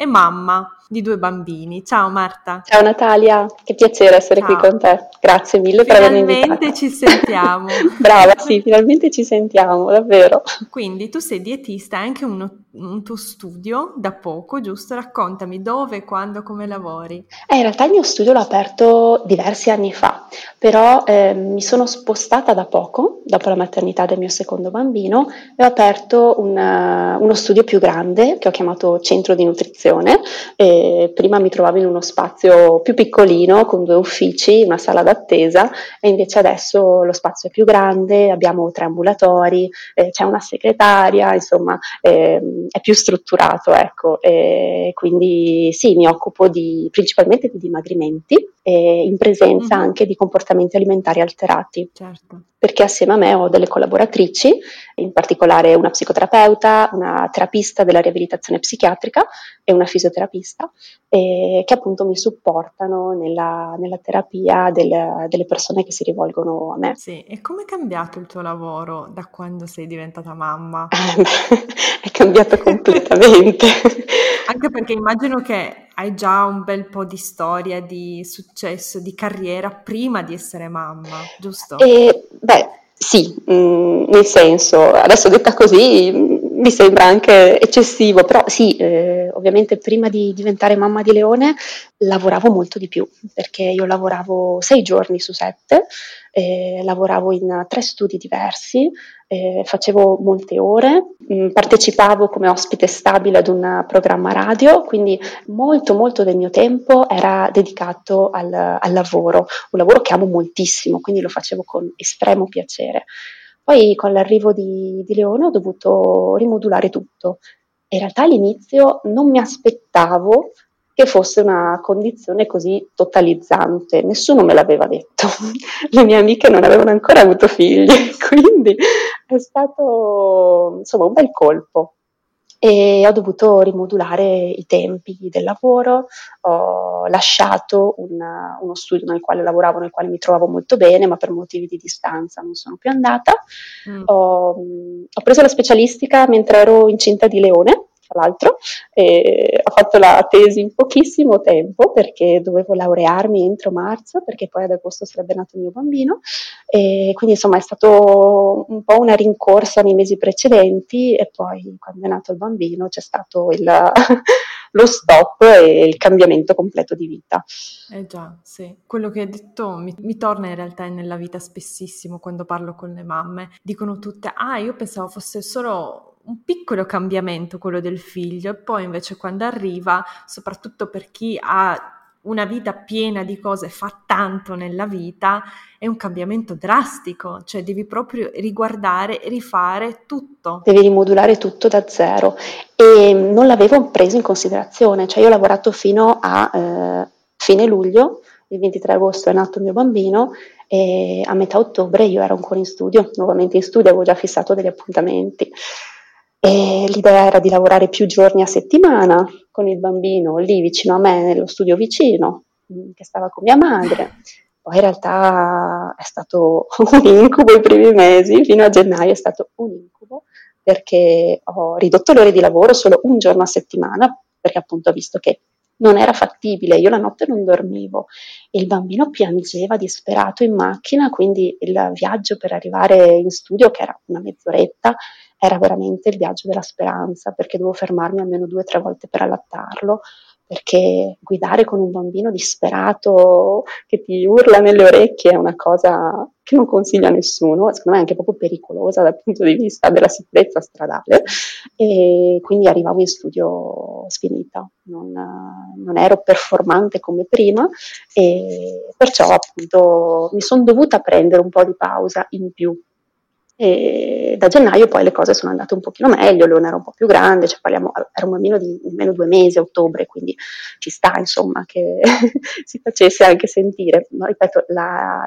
e mamma di due bambini. Ciao Marta. Ciao Natalia, che piacere essere Ciao. qui con te. Grazie mille finalmente per avermi invitato. Finalmente ci sentiamo. Brava, sì, finalmente ci sentiamo, davvero. Quindi tu sei dietista, hai anche uno, un tuo studio da poco, giusto? Raccontami dove, quando, come lavori. Eh, in realtà il mio studio l'ho aperto diversi anni fa, però eh, mi sono spostata da poco, dopo la maternità del mio secondo bambino, e ho aperto un, uh, uno studio più grande che ho chiamato Centro di Nutrizione. E prima mi trovavo in uno spazio più piccolino con due uffici, una sala d'attesa e invece adesso lo spazio è più grande, abbiamo tre ambulatori, eh, c'è una segretaria, insomma eh, è più strutturato, ecco. Quindi sì, mi occupo di, principalmente di dimagrimenti e in presenza mm-hmm. anche di comportamenti alimentari alterati. Certo perché assieme a me ho delle collaboratrici, in particolare una psicoterapeuta, una terapista della riabilitazione psichiatrica e una fisioterapista, eh, che appunto mi supportano nella, nella terapia del, delle persone che si rivolgono a me. Sì, e come è cambiato il tuo lavoro da quando sei diventata mamma? è cambiato completamente. Anche perché immagino che hai già un bel po' di storia, di successo, di carriera prima di essere mamma, giusto? E, beh, sì, mh, mm, nel senso, adesso detta così mm, mi sembra anche eccessivo, però sì, eh, ovviamente prima di diventare mamma di Leone lavoravo molto di più, perché io lavoravo sei giorni su sette, eh, lavoravo in tre studi diversi, eh, facevo molte ore, mh, mm, partecipavo come ospite stabile ad un programma radio, quindi molto molto del mio tempo era dedicato al, al lavoro, un lavoro che amo moltissimo, quindi lo facevo con estremo piacere. Poi con l'arrivo di, di Leone ho dovuto rimodulare tutto. In realtà all'inizio non mi aspettavo che fosse una condizione così totalizzante. Nessuno me l'aveva detto. Le mie amiche non avevano ancora avuto figli, quindi è stato insomma un bel colpo. E ho dovuto rimodulare i tempi del lavoro, ho lasciato un, uno studio nel quale lavoravo, nel quale mi trovavo molto bene, ma per motivi di distanza non sono più andata. Mm. Ho, ho preso la specialistica mentre ero incinta di Leone, tra l'altro, e ho fatto la tesi in pochissimo tempo perché dovevo laurearmi entro marzo, perché poi ad agosto sarebbe nato il mio bambino, e quindi insomma è stato un po' una rincorsa nei mesi precedenti e poi quando è nato il bambino c'è stato il, lo stop e il cambiamento completo di vita. Eh già, sì. Quello che hai detto mi, mi, torna in realtà nella vita spessissimo quando parlo con le mamme. Dicono tutte, ah, io pensavo fosse solo un piccolo cambiamento quello del figlio e poi invece quando arriva, soprattutto per chi ha una vita piena di cose, fa tanto nella vita, è un cambiamento drastico, cioè devi proprio riguardare rifare tutto. Devi rimodulare tutto da zero e non l'avevo preso in considerazione, cioè io ho lavorato fino a eh, fine luglio, il 23 agosto è nato il mio bambino e a metà ottobre io ero ancora in studio, nuovamente in studio, avevo già fissato degli appuntamenti. E l'idea era di lavorare più giorni a settimana con il bambino lì vicino a me, nello studio vicino, mm, che stava con mia madre. Poi in realtà è stato un incubo i primi mesi, fino a gennaio è stato un incubo perché ho ridotto le ore di lavoro solo un giorno a settimana, perché appunto ho visto che non era fattibile, io la notte non dormivo, il bambino piangeva disperato in macchina, quindi il viaggio per arrivare in studio, che era una mezz'oretta, era veramente il viaggio della speranza, perché dovevo fermarmi almeno due o tre volte per allattarlo, perché guidare con un bambino disperato che ti urla nelle orecchie è una cosa che non consiglia a nessuno, secondo me è anche proprio pericolosa dal punto di vista della sicurezza stradale. E quindi arrivavo in studio sfinita, non, non ero performante come prima e perciò appunto mi sono dovuta prendere un po' di pausa in più E da gennaio poi le cose sono andate un pochino meglio, Leone era un po' più grande, cioè parliamo, era un bambino di nemmeno due mesi a ottobre, quindi ci sta insomma che si facesse anche sentire. Ma ripeto, la,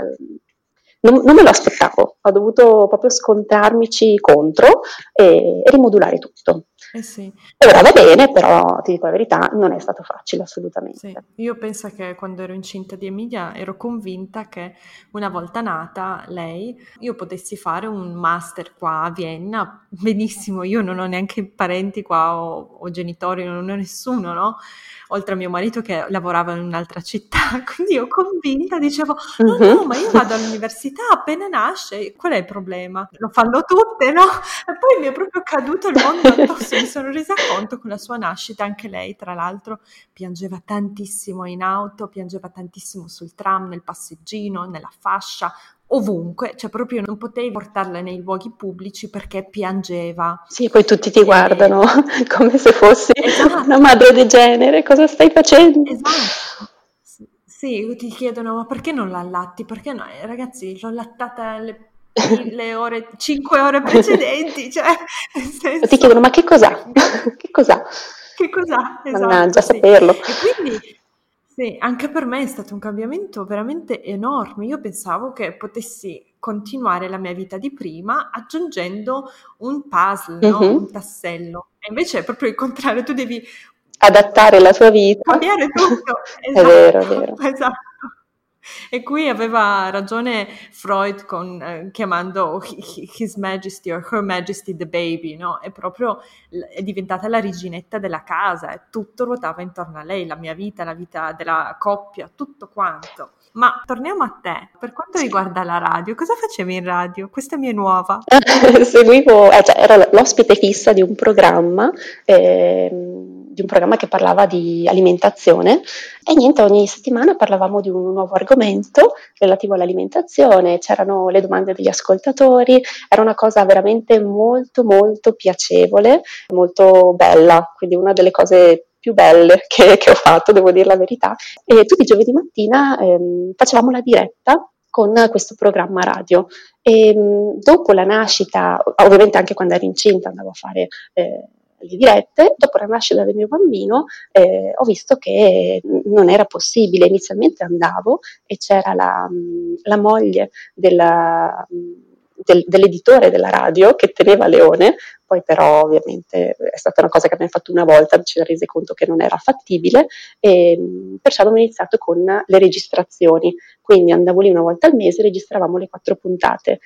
non, non, me lo aspettavo, ho dovuto proprio scontrarmici contro e, e rimodulare tutto. Eh sì. Ora va bene, però ti dico la verità, non è stato facile assolutamente. Sì. Io penso che quando ero incinta di Emilia ero convinta che una volta nata lei io potessi fare un master qua a Vienna, benissimo, io non ho neanche parenti qua o, o genitori, non ho nessuno, no? oltre a mio marito che lavorava in un'altra città, quindi io convinta dicevo no, no, mhm. ma io vado all'università appena nasce, qual è il problema? Lo fanno tutte, no? E poi mi è proprio caduto il mondo addosso, mi sono resa conto con la sua nascita, anche lei tra l'altro piangeva tantissimo in auto, piangeva tantissimo sul tram, nel passeggino, nella fascia, ovunque, cioè proprio non potevi portarla nei luoghi pubblici perché piangeva. Sì, poi tutti ti guardano come se fossi esatto. una madre degenere, cosa stai facendo? Esatto. Sì, ti chiedono ma perché non la allatti? Perché no? Ragazzi, l'ho allattata le, le ore, 5 ore precedenti, cioè, senso... Ti chiedono ma che cos'ha? che cos'ha? Che cos'ha? Esatto, Mannaggia, sì. saperlo. E quindi sì, anche per me è stato un cambiamento veramente enorme. Io pensavo che potessi continuare la mia vita di prima aggiungendo un puzzle, no? Mhm. un tassello. E invece è proprio il contrario, tu devi Adattare la tua vita. cambiare tutto. È vero, è vero. esatto. E qui aveva ragione Freud con, eh, chiamando His Majesty or Her Majesty the baby, no? È proprio è diventata la reginetta della casa e tutto ruotava intorno a lei, la mia vita, la vita della coppia, tutto quanto. Ma torniamo a te, per quanto riguarda la radio, cosa facevi in radio? Questa mi è nuova. Seguivo, eh, cioè, ero l'ospite fissa di un programma. Eh, di un programma che parlava di alimentazione e niente, ogni settimana parlavamo di un nuovo argomento relativo all'alimentazione, c'erano le domande degli ascoltatori, era una cosa veramente molto molto piacevole, molto bella, quindi una delle cose più belle che, che ho fatto, devo dire la verità. E tutti i giovedì mattina ehm, facevamo la diretta con questo programma radio. E, ehm, dopo la nascita, ovviamente anche quando ero incinta andavo a fare eh, le dirette, dopo la nascita del mio bambino eh, ho visto che non era possibile, inizialmente andavo e c'era la, la moglie della, del, dell'editore della radio che teneva Leone, poi però ovviamente è stata una cosa che abbiamo fatto una volta, ci siamo resi conto che non era fattibile e perciò abbiamo iniziato con le registrazioni, quindi andavo lì una volta al mese e registravamo le quattro puntate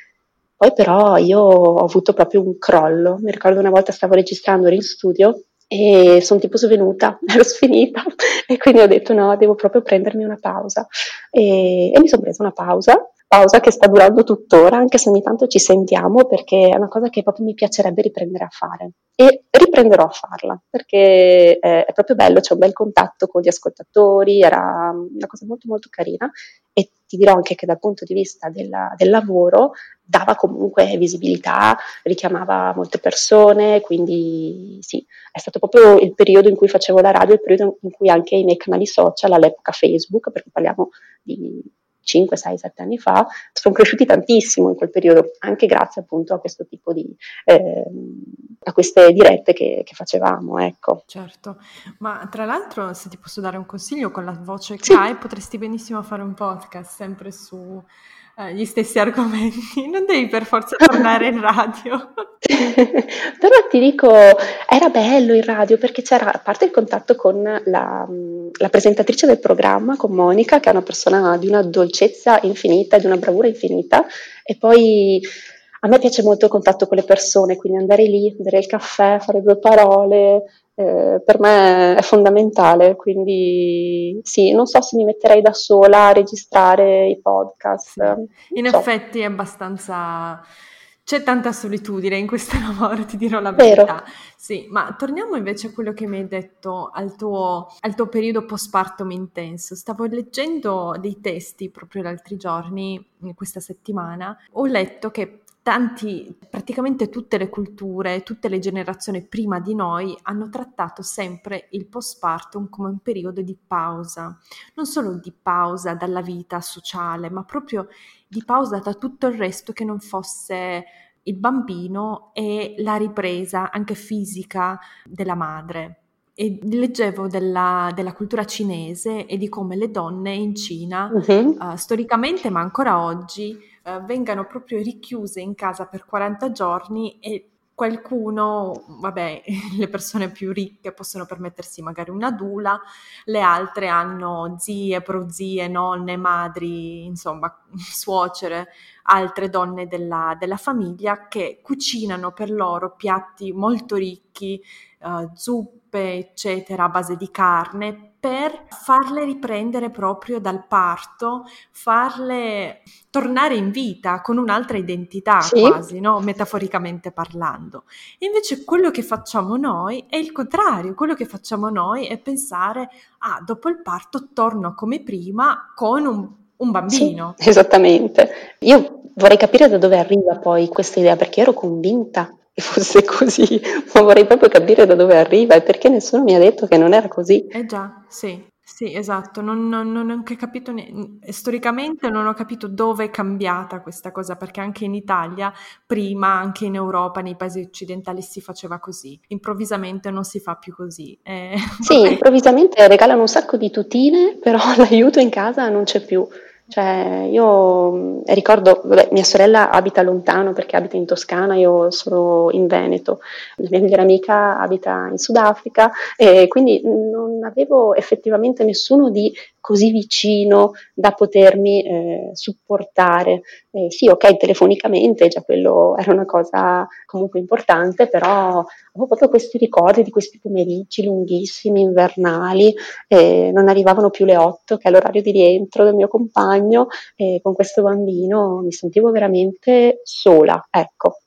poi però io ho avuto proprio un crollo, mi ricordo una volta stavo registrando, in studio e sono tipo svenuta, ero sfinita e quindi ho detto no, devo proprio prendermi una pausa. E, e mi sono presa una pausa pausa che sta durando tuttora, anche se ogni tanto ci sentiamo, perché è una cosa che proprio mi piacerebbe riprendere a fare. E riprenderò a farla, perché è, è proprio bello, c'è un bel contatto con gli ascoltatori, era una cosa molto molto carina e ti dirò anche che dal punto di vista della, del lavoro dava comunque visibilità, richiamava molte persone, quindi sì, è stato proprio il periodo in cui facevo la radio, il periodo in cui anche i miei canali social, all'epoca Facebook, perché parliamo di 5, 6, 7 anni fa, sono cresciuti tantissimo in quel periodo, anche grazie appunto a questo tipo di, eh, a queste dirette che, che, facevamo, ecco. Certo, ma tra l'altro se ti posso dare un consiglio con la voce che sì. hai, potresti benissimo fare un podcast sempre su eh, gli stessi argomenti, non devi per forza tornare in radio. Però ti dico, era bello in radio perché c'era, a parte il contatto con la, la, presentatrice del programma, con Monica, che è una persona di una dolcezza infinita, di una bravura infinita, e poi a me piace molto il contatto con le persone, quindi andare lì, bere il caffè, fare due parole, eh, per me è fondamentale, quindi sì, non so se mi metterei da sola a registrare i podcast. In so. effetti è abbastanza... C'è tanta solitudine in questo lavoro, ti dirò la verità. Vero. Sì, ma torniamo invece a quello che mi hai detto al tuo, al tuo periodo postpartum intenso. Stavo leggendo dei testi proprio gli altri giorni, questa settimana. Ho letto che tanti, praticamente tutte le culture, tutte le generazioni prima di noi hanno trattato sempre il postpartum come un periodo di pausa, non solo di pausa dalla vita sociale, ma proprio di pausa da tutto il resto che non fosse il bambino e la ripresa anche fisica della madre. E leggevo della, della cultura cinese e di come le donne in Cina, uh-huh. uh, storicamente ma ancora oggi, uh, vengano proprio richiuse in casa per 40 giorni e qualcuno, vabbè, le persone più ricche possono permettersi magari una dula, le altre hanno zie, prozie, nonne, madri, insomma, suocere, altre donne della, della famiglia che cucinano per loro piatti molto ricchi, uh, zuppe, eccetera, a base di carne, per farle riprendere proprio dal parto, farle tornare in vita con un'altra identità sì. quasi, no? metaforicamente parlando. E invece quello che facciamo noi è il contrario, quello che facciamo noi è pensare, ah, dopo il parto torno come prima con un, un bambino. Sì, esattamente. Io vorrei capire da dove arriva poi questa idea, perché ero convinta fosse così, ma vorrei proprio capire da dove arriva e perché nessuno mi ha detto che non era così. Eh già, sì, sì, esatto, non, non, non ho anche capito, ne- storicamente non ho capito dove è cambiata questa cosa, perché anche in Italia, prima, anche in Europa, nei paesi occidentali si faceva così, improvvisamente non si fa più così. Eh, sì, improvvisamente regalano un sacco di tutine, però l'aiuto in casa non c'è più. Cioè, io mm, ricordo, vabbè, mia sorella abita lontano perché abita in Toscana, io sono in Veneto, la mia migliore amica abita in Sudafrica e quindi non avevo effettivamente nessuno di così vicino da potermi eh, supportare. Eh, sì, ok, telefonicamente, già quello era una cosa comunque importante, però avevo proprio questi ricordi di questi pomeriggi lunghissimi, invernali, eh, non arrivavano più le otto, che è l'orario di rientro del mio compagno, e con questo bambino mi sentivo veramente sola, ecco.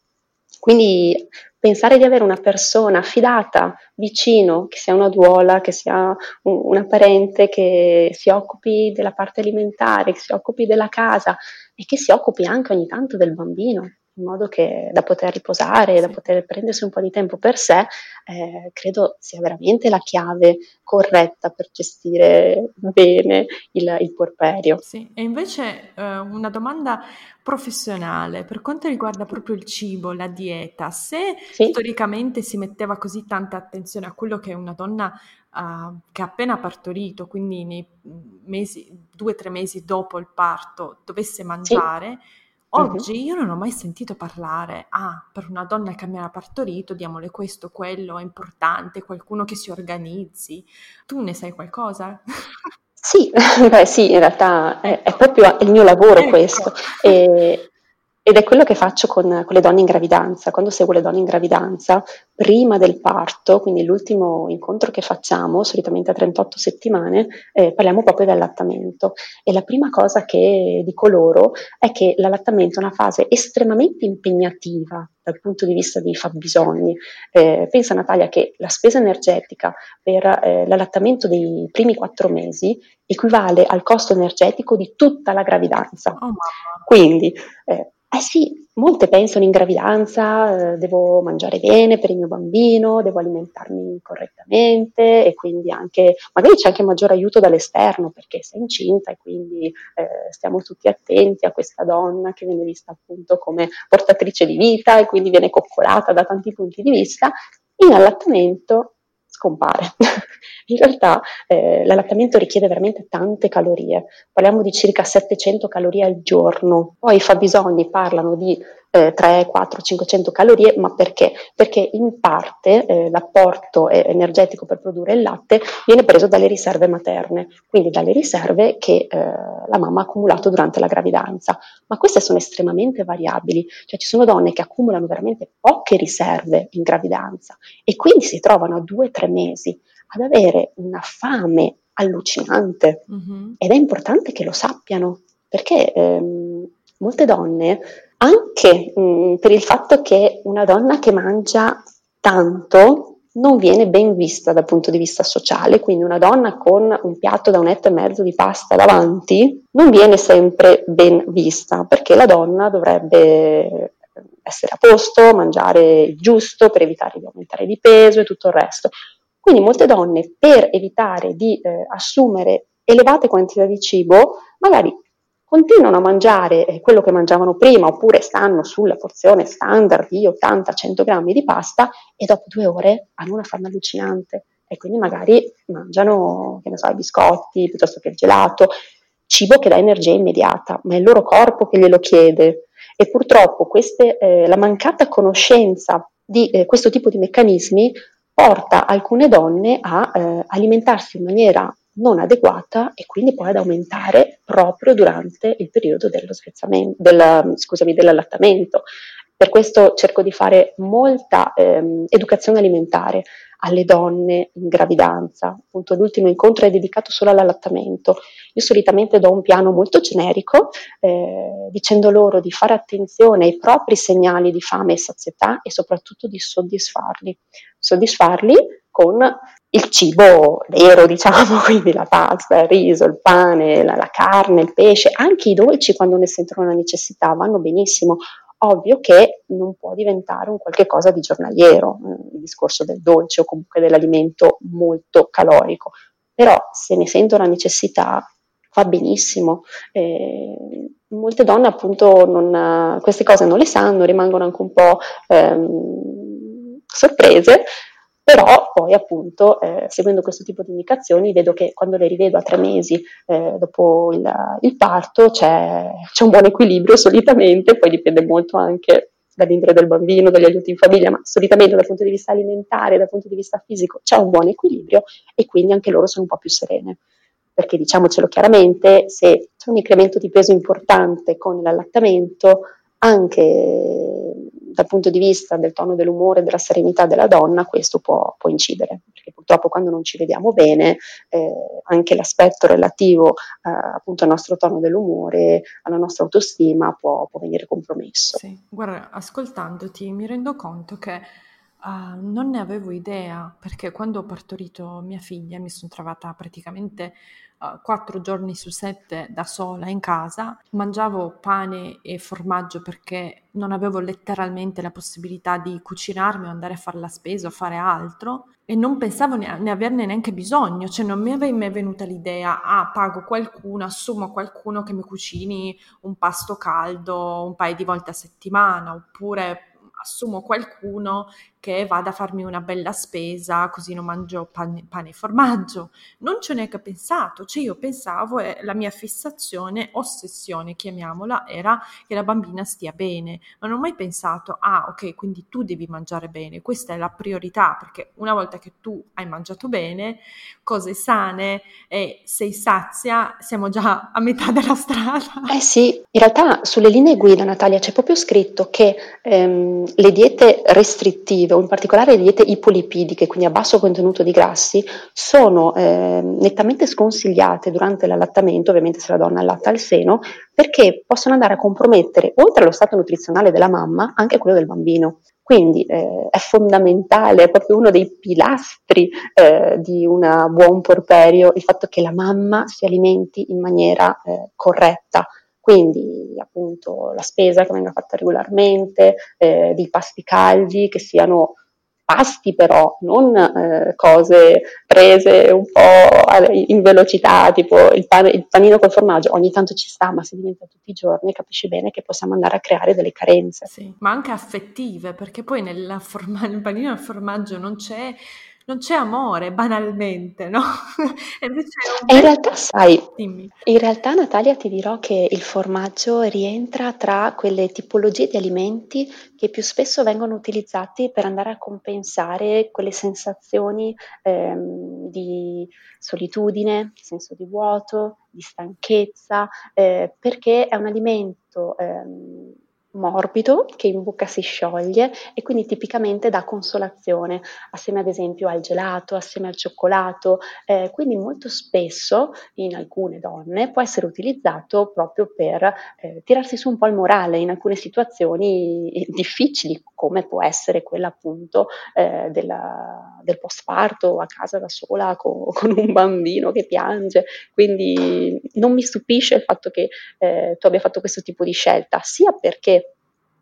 Quindi pensare di avere una persona affidata vicino, che sia una duola, che sia un, una parente che si occupi della parte alimentare, che si occupi della casa e che si occupi anche ogni tanto del bambino, in modo che da poter riposare, sì. da poter prendersi un po' di tempo per sé, eh, credo sia veramente la chiave corretta per gestire bene il, il puerperio. Sì, e invece eh, una domanda professionale per quanto riguarda proprio il cibo, la dieta, se sì. storicamente si metteva così tanta attenzione a quello che una donna uh, che ha appena partorito, quindi nei mesi, due o tre mesi dopo il parto, dovesse mangiare, sì Oggi io non ho mai sentito parlare, ah, per una donna che mi ha partorito diamole questo, quello, è importante, qualcuno che si organizzi. Tu ne sai qualcosa? Sì, beh, sì, in realtà è, è proprio il mio lavoro ecco. questo. E, ed è quello che faccio con, con, le donne in gravidanza. Quando seguo le donne in gravidanza, prima del parto, quindi l'ultimo incontro che facciamo, solitamente a 38 settimane, eh, parliamo proprio dell'allattamento. E la prima cosa che dico loro è che l'allattamento è una fase estremamente impegnativa dal punto di vista dei fabbisogni. Eh, pensa Natalia che la spesa energetica per eh, l'allattamento dei primi quattro mesi equivale al costo energetico di tutta la gravidanza. Oh, Quindi eh, eh sì, molte pensano in gravidanza, eh, devo mangiare bene per il mio bambino, devo alimentarmi correttamente e quindi anche, magari c'è anche maggior aiuto dall'esterno perché sei incinta e quindi eh, stiamo tutti attenti a questa donna che viene vista appunto come portatrice di vita e quindi viene coccolata da tanti punti di vista. In allattamento scompare. In realtà eh, l'allattamento richiede veramente tante calorie, parliamo di circa 700 calorie al giorno, poi i fabbisogni parlano di eh, 3, 4, 500 calorie, ma perché? Perché in parte eh, l'apporto eh, energetico per produrre il latte viene preso dalle riserve materne, quindi dalle riserve che eh, la mamma ha accumulato durante la gravidanza. Ma queste sono estremamente variabili, cioè ci sono donne che accumulano veramente poche riserve in gravidanza e quindi si trovano a 2-3 mesi ad avere una fame allucinante mm-hmm. ed è importante che lo sappiano perché ehm, molte donne anche mh, mm, per il fatto che una donna che mangia tanto non viene ben vista dal punto di vista sociale, quindi una donna con un piatto da un etto e mezzo di pasta davanti non viene sempre ben vista, perché la donna dovrebbe essere a posto, mangiare giusto per evitare di aumentare di peso e tutto il resto. Quindi molte donne per evitare di eh, assumere elevate quantità di cibo, magari continuano a mangiare eh, quello che mangiavano prima oppure stanno sulla porzione standard di 80-100 grammi di pasta e dopo due ore hanno una fame allucinante. E quindi magari mangiano, che ne so, i biscotti piuttosto che il gelato, cibo che dà energia immediata, ma è il loro corpo che glielo chiede. E purtroppo queste, eh, la mancata conoscenza di eh, questo tipo di meccanismi porta alcune donne a eh, alimentarsi in maniera non adeguata e quindi poi ad aumentare proprio durante il periodo dello del, scusami, dell'allattamento. Per questo cerco di fare molta ehm, educazione alimentare alle donne in gravidanza. Appunto, l'ultimo incontro è dedicato solo all'allattamento. Io solitamente do un piano molto generico, eh, dicendo loro di fare attenzione ai propri segnali di fame e sazietà e soprattutto di soddisfarli. Soddisfarli con il cibo vero, diciamo, quindi la pasta, il riso, il pane, la, la carne, il pesce, anche i dolci quando ne sentono la necessità vanno benissimo. Ovvio che non può diventare un qualche cosa di giornaliero, eh, il discorso del dolce o comunque dell'alimento molto calorico, però se ne sento la necessità va benissimo. Eh, molte donne appunto non, queste cose non le sanno, rimangono anche un po' ehm, sorprese però poi appunto eh, seguendo questo tipo di indicazioni vedo che quando le rivedo a tre mesi eh, dopo il, il parto c'è, c'è, un buon equilibrio solitamente, poi dipende molto anche dall'indole del bambino, dagli aiuti in famiglia, ma solitamente dal punto di vista alimentare, dal punto di vista fisico c'è un buon equilibrio e quindi anche loro sono un po' più serene. Perché diciamocelo chiaramente, se c'è un incremento di peso importante con l'allattamento, anche dal punto di vista del tono dell'umore della serenità della donna, questo può, può, incidere, perché purtroppo quando non ci vediamo bene, eh, anche l'aspetto relativo eh, appunto al nostro tono dell'umore, alla nostra autostima può, può venire compromesso. Sì, guarda, ascoltandoti mi rendo conto che Uh, non ne avevo idea perché quando ho partorito mia figlia mi sono trovata praticamente uh, quattro giorni su sette da sola in casa, mangiavo pane e formaggio perché non avevo letteralmente la possibilità di cucinarmi o andare a fare la spesa o fare altro e non pensavo ne, ne averne neanche bisogno, cioè non mi aveva mai venuta l'idea, ah pago qualcuno, assumo qualcuno che mi cucini un pasto caldo un paio di volte a settimana oppure assumo qualcuno che vada a farmi una bella spesa così non mangio pane, pane e formaggio. Non ci ho neanche pensato, cioè io pensavo e la mia fissazione, ossessione chiamiamola, era che la bambina stia bene. Non ho mai pensato, ah ok, quindi tu devi mangiare bene, questa è la priorità, perché una volta che tu hai mangiato bene, cose sane e sei sazia, siamo già a metà della strada. Eh sì, in realtà sulle linee guida Natalia c'è proprio scritto che ehm, le diete restrittive o in particolare le diete ipolipidiche, quindi a basso contenuto di grassi, sono eh, nettamente sconsigliate durante l'allattamento, ovviamente se la donna allatta al seno, perché possono andare a compromettere, oltre allo stato nutrizionale della mamma, anche quello del bambino. Quindi eh, è fondamentale, è proprio uno dei pilastri eh, di un buon porperio il fatto che la mamma si alimenti in maniera eh, corretta quindi appunto la spesa che venga fatta regolarmente, eh, dei pasti caldi che siano pasti però, non eh, cose prese un po' in velocità, tipo il, pane, il, panino col formaggio, ogni tanto ci sta, ma se diventa tutti i giorni capisci bene che possiamo andare a creare delle carenze. Sì, ma anche affettive, perché poi nel, forma- panino al formaggio non c'è non c'è amore banalmente, no? e in realtà, sai, Dimmi. in realtà Natalia ti dirò che il formaggio rientra tra quelle tipologie di alimenti che più spesso vengono utilizzati per andare a compensare quelle sensazioni ehm, di solitudine, di senso di vuoto, di stanchezza, eh, perché è un alimento ehm, morbido che in bocca si scioglie e quindi tipicamente dà consolazione assieme ad esempio al gelato, assieme al cioccolato, eh, quindi molto spesso in alcune donne può essere utilizzato proprio per eh, tirarsi su un po' il morale in alcune situazioni difficili come può essere quella appunto eh, della, del postparto a casa da sola con, con, un bambino che piange, quindi non mi stupisce il fatto che eh, tu abbia fatto questo tipo di scelta, sia perché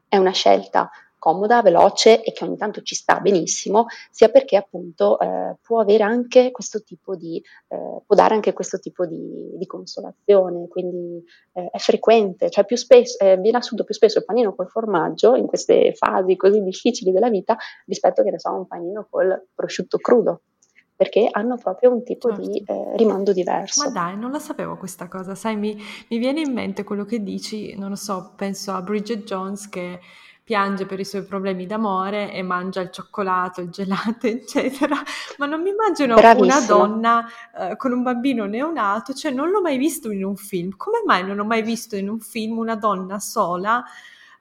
è una scelta comoda, veloce e che ogni tanto ci sta benissimo, sia perché appunto eh, può avere anche questo tipo di, eh, può dare anche questo tipo di, di consolazione, quindi eh, è frequente, cioè più spesso, eh, viene assunto più spesso il panino col formaggio in queste fasi così difficili della vita rispetto che ne so a un panino col prosciutto crudo perché hanno proprio un tipo certo. di eh, rimando diverso. Ma dai, non la sapevo questa cosa, sai, mi, mi, viene in mente quello che dici, non lo so, penso a Bridget Jones che piange per i suoi problemi d'amore e mangia il cioccolato, il gelato, eccetera, ma non mi immagino Bravissima. una donna uh, con un bambino neonato, cioè non l'ho mai visto in un film, come mai non ho mai visto in un film una donna sola?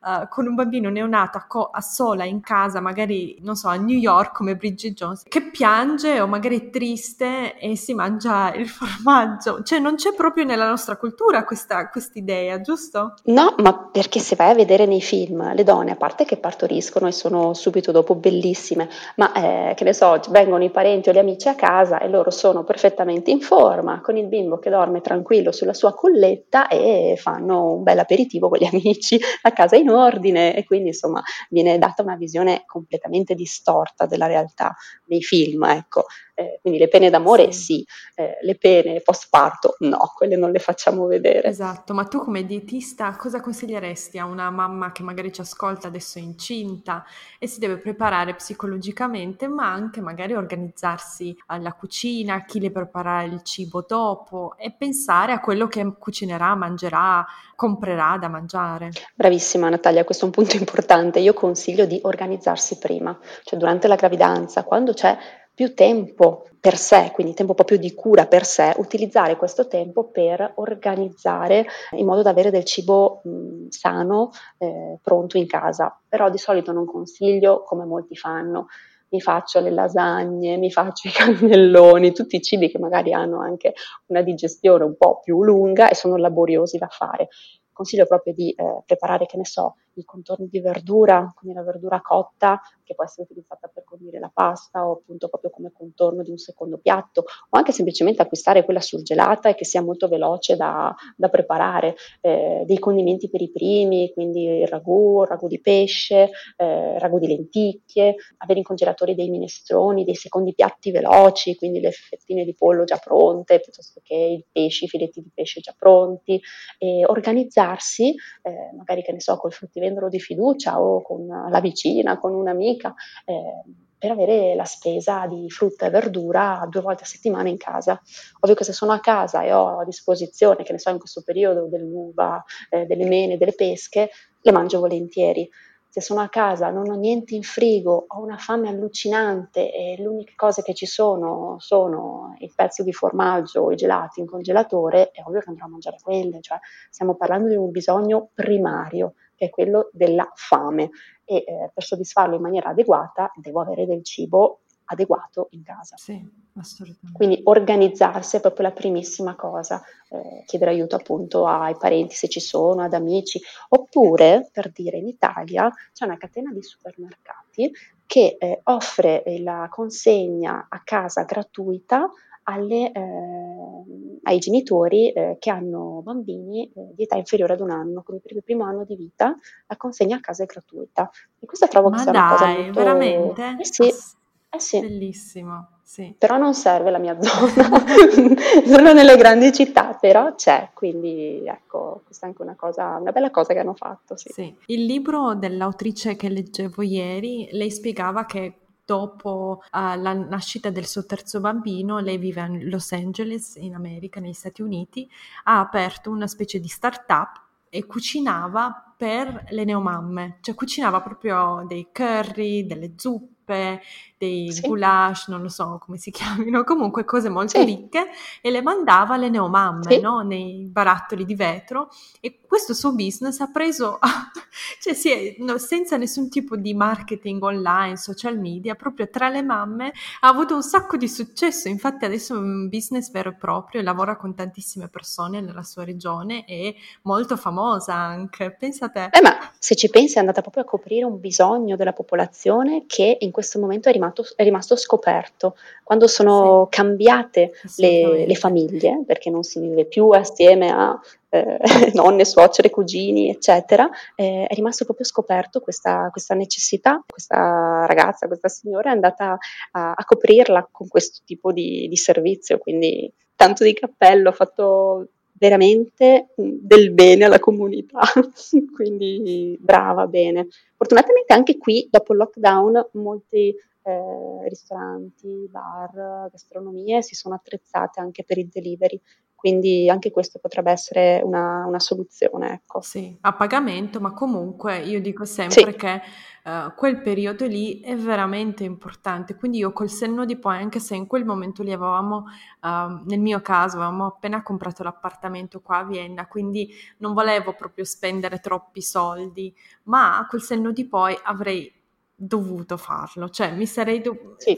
Uh, con un bambino neonato a, co- a, sola in casa, magari, non so, a New York come Bridget Jones, che piange o magari è triste e si mangia il formaggio. Cioè non c'è proprio nella nostra cultura questa idea, giusto? No, ma perché se vai a vedere nei film le donne, a parte che partoriscono e sono subito dopo bellissime, ma eh, che ne so, vengono i parenti o gli amici a casa e loro sono perfettamente in forma, con il bimbo che dorme tranquillo sulla sua colletta e fanno un bel aperitivo con gli amici a casa in ordine e quindi insomma viene data una visione completamente distorta della realtà nei film, ecco. Eh, quindi le pene d'amore sì, sì eh, le pene post parto no, quelle non le facciamo vedere. Esatto, ma tu come dietista cosa consiglieresti a una mamma che magari ci ascolta adesso incinta e si deve preparare psicologicamente, ma anche magari organizzarsi alla cucina, chi le preparare il cibo dopo e pensare a quello che cucinerà, mangerà, comprerà da mangiare? Bravissima Natalia, questo è un punto importante. Io consiglio di organizzarsi prima, cioè durante la gravidanza, quando c'è più tempo per sé, quindi tempo proprio di cura per sé, utilizzare questo tempo per organizzare in modo da avere del cibo mh, sano eh, pronto in casa. Però di solito non consiglio come molti fanno. Mi faccio le lasagne, mi faccio i cannelloni, tutti i cibi che magari hanno anche una digestione un po' più lunga e sono laboriosi da fare consiglio proprio di eh, preparare, che ne so, i contorni di verdura, quindi la verdura cotta che può essere utilizzata per condire la pasta o appunto proprio come contorno di un secondo piatto o anche semplicemente acquistare quella surgelata e che sia molto veloce da, da preparare, eh, dei condimenti per i primi, quindi il ragù, il ragù di pesce, eh, ragù di lenticchie, avere in congelatori dei minestroni, dei secondi piatti veloci, quindi le fettine di pollo già pronte piuttosto che i pesci, i filetti di pesce già pronti, e organizzarsi, eh, magari che ne so, col fruttivendolo fruttivendolo di fiducia o con la vicina, con un'amica, eh, per avere la spesa di frutta e verdura due volte a settimana in casa. Ovvio che se sono a casa e ho a disposizione, che ne so, in questo periodo dell'uva, eh, delle mele, delle pesche, le mangio volentieri. Se sono a casa, non ho niente in frigo, ho una fame allucinante e le uniche cose che ci sono sono il pezzo di formaggio o i gelati in congelatore, è ovvio che andrò a mangiare quelle, cioè stiamo parlando di un bisogno primario che è quello della fame e eh, per soddisfarlo in maniera adeguata devo avere del cibo adeguato in casa. Sì, assolutamente. Quindi organizzarsi è proprio la primissima cosa, eh, chiedere aiuto appunto ai parenti se ci sono, ad amici, oppure per dire in Italia c'è una catena di supermercati che eh, offre la consegna a casa gratuita alle, eh, ai genitori eh, che hanno bambini eh, di età inferiore ad un anno, quindi per il primo anno di vita la consegna a casa è gratuita. E questa trovo Ma che sia dai, una cosa molto... veramente? Eh sì, eh sì. Bellissimo. Sì. Però non serve la mia zona, solo nelle grandi città, però c'è, quindi ecco, questa è anche una cosa, una bella cosa che hanno fatto. Sì. sì. Il libro dell'autrice che leggevo ieri, lei spiegava che dopo uh, la nascita del suo terzo bambino, lei vive a Los Angeles, in America, negli Stati Uniti, ha aperto una specie di start-up e cucinava per le neomamme, cioè cucinava proprio dei curry, delle zuppe, dei sì. goulash, non lo so come si chiamino, comunque cose molto sì. ricche e le mandava alle neomamme sì. no? nei barattoli di vetro e questo suo business ha preso, cioè si è, no, senza nessun tipo di marketing online, social media, proprio tra le mamme ha avuto un sacco di successo, infatti adesso è un business vero e proprio, lavora con tantissime persone nella sua regione e molto famosa anche, pensate. Eh ma se ci pensi è andata proprio a coprire un bisogno della popolazione che in questo momento è rimasto, è rimasto scoperto. Quando sono sì, cambiate le, le, famiglie, perché non si vive più assieme a eh, nonne, suocere, cugini, eccetera, eh, è rimasto proprio scoperto questa, questa, necessità. Questa ragazza, questa signora è andata a, a coprirla con questo tipo di, di servizio, quindi tanto di cappello, ha fatto veramente del bene alla comunità, quindi brava, bene. Fortunatamente anche qui, dopo il lockdown, molti eh, ristoranti, bar, gastronomie si sono attrezzate anche per il delivery, quindi anche questo potrebbe essere una, una soluzione. Ecco. Sì, a pagamento, ma comunque io dico sempre sì. che uh, quel periodo lì è veramente importante. Quindi io col senno di poi, anche se in quel momento lì avevamo, uh, nel mio caso, avevamo appena comprato l'appartamento qua a Vienna, quindi non volevo proprio spendere troppi soldi, ma col senno di poi avrei dovuto farlo, cioè mi sarei dovuto... Sì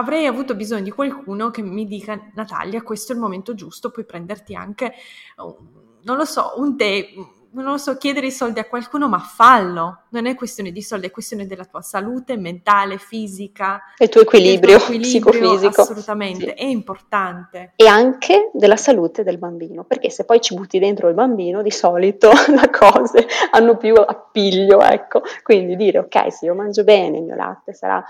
avrei avuto bisogno di qualcuno che mi dica Natalia questo è il momento giusto, puoi prenderti anche, non lo so, un tè, non lo so, chiedere i soldi a qualcuno, ma fallo. Non è questione di soldi, è questione della tua salute mentale, fisica. Il tuo equilibrio, tuo equilibrio psicofisico. Assolutamente, sì. è importante. E anche della salute del bambino, perché se poi ci butti dentro il bambino, di solito le cose hanno più appiglio, ecco. Quindi dire, ok, se io mangio bene, il mio latte sarà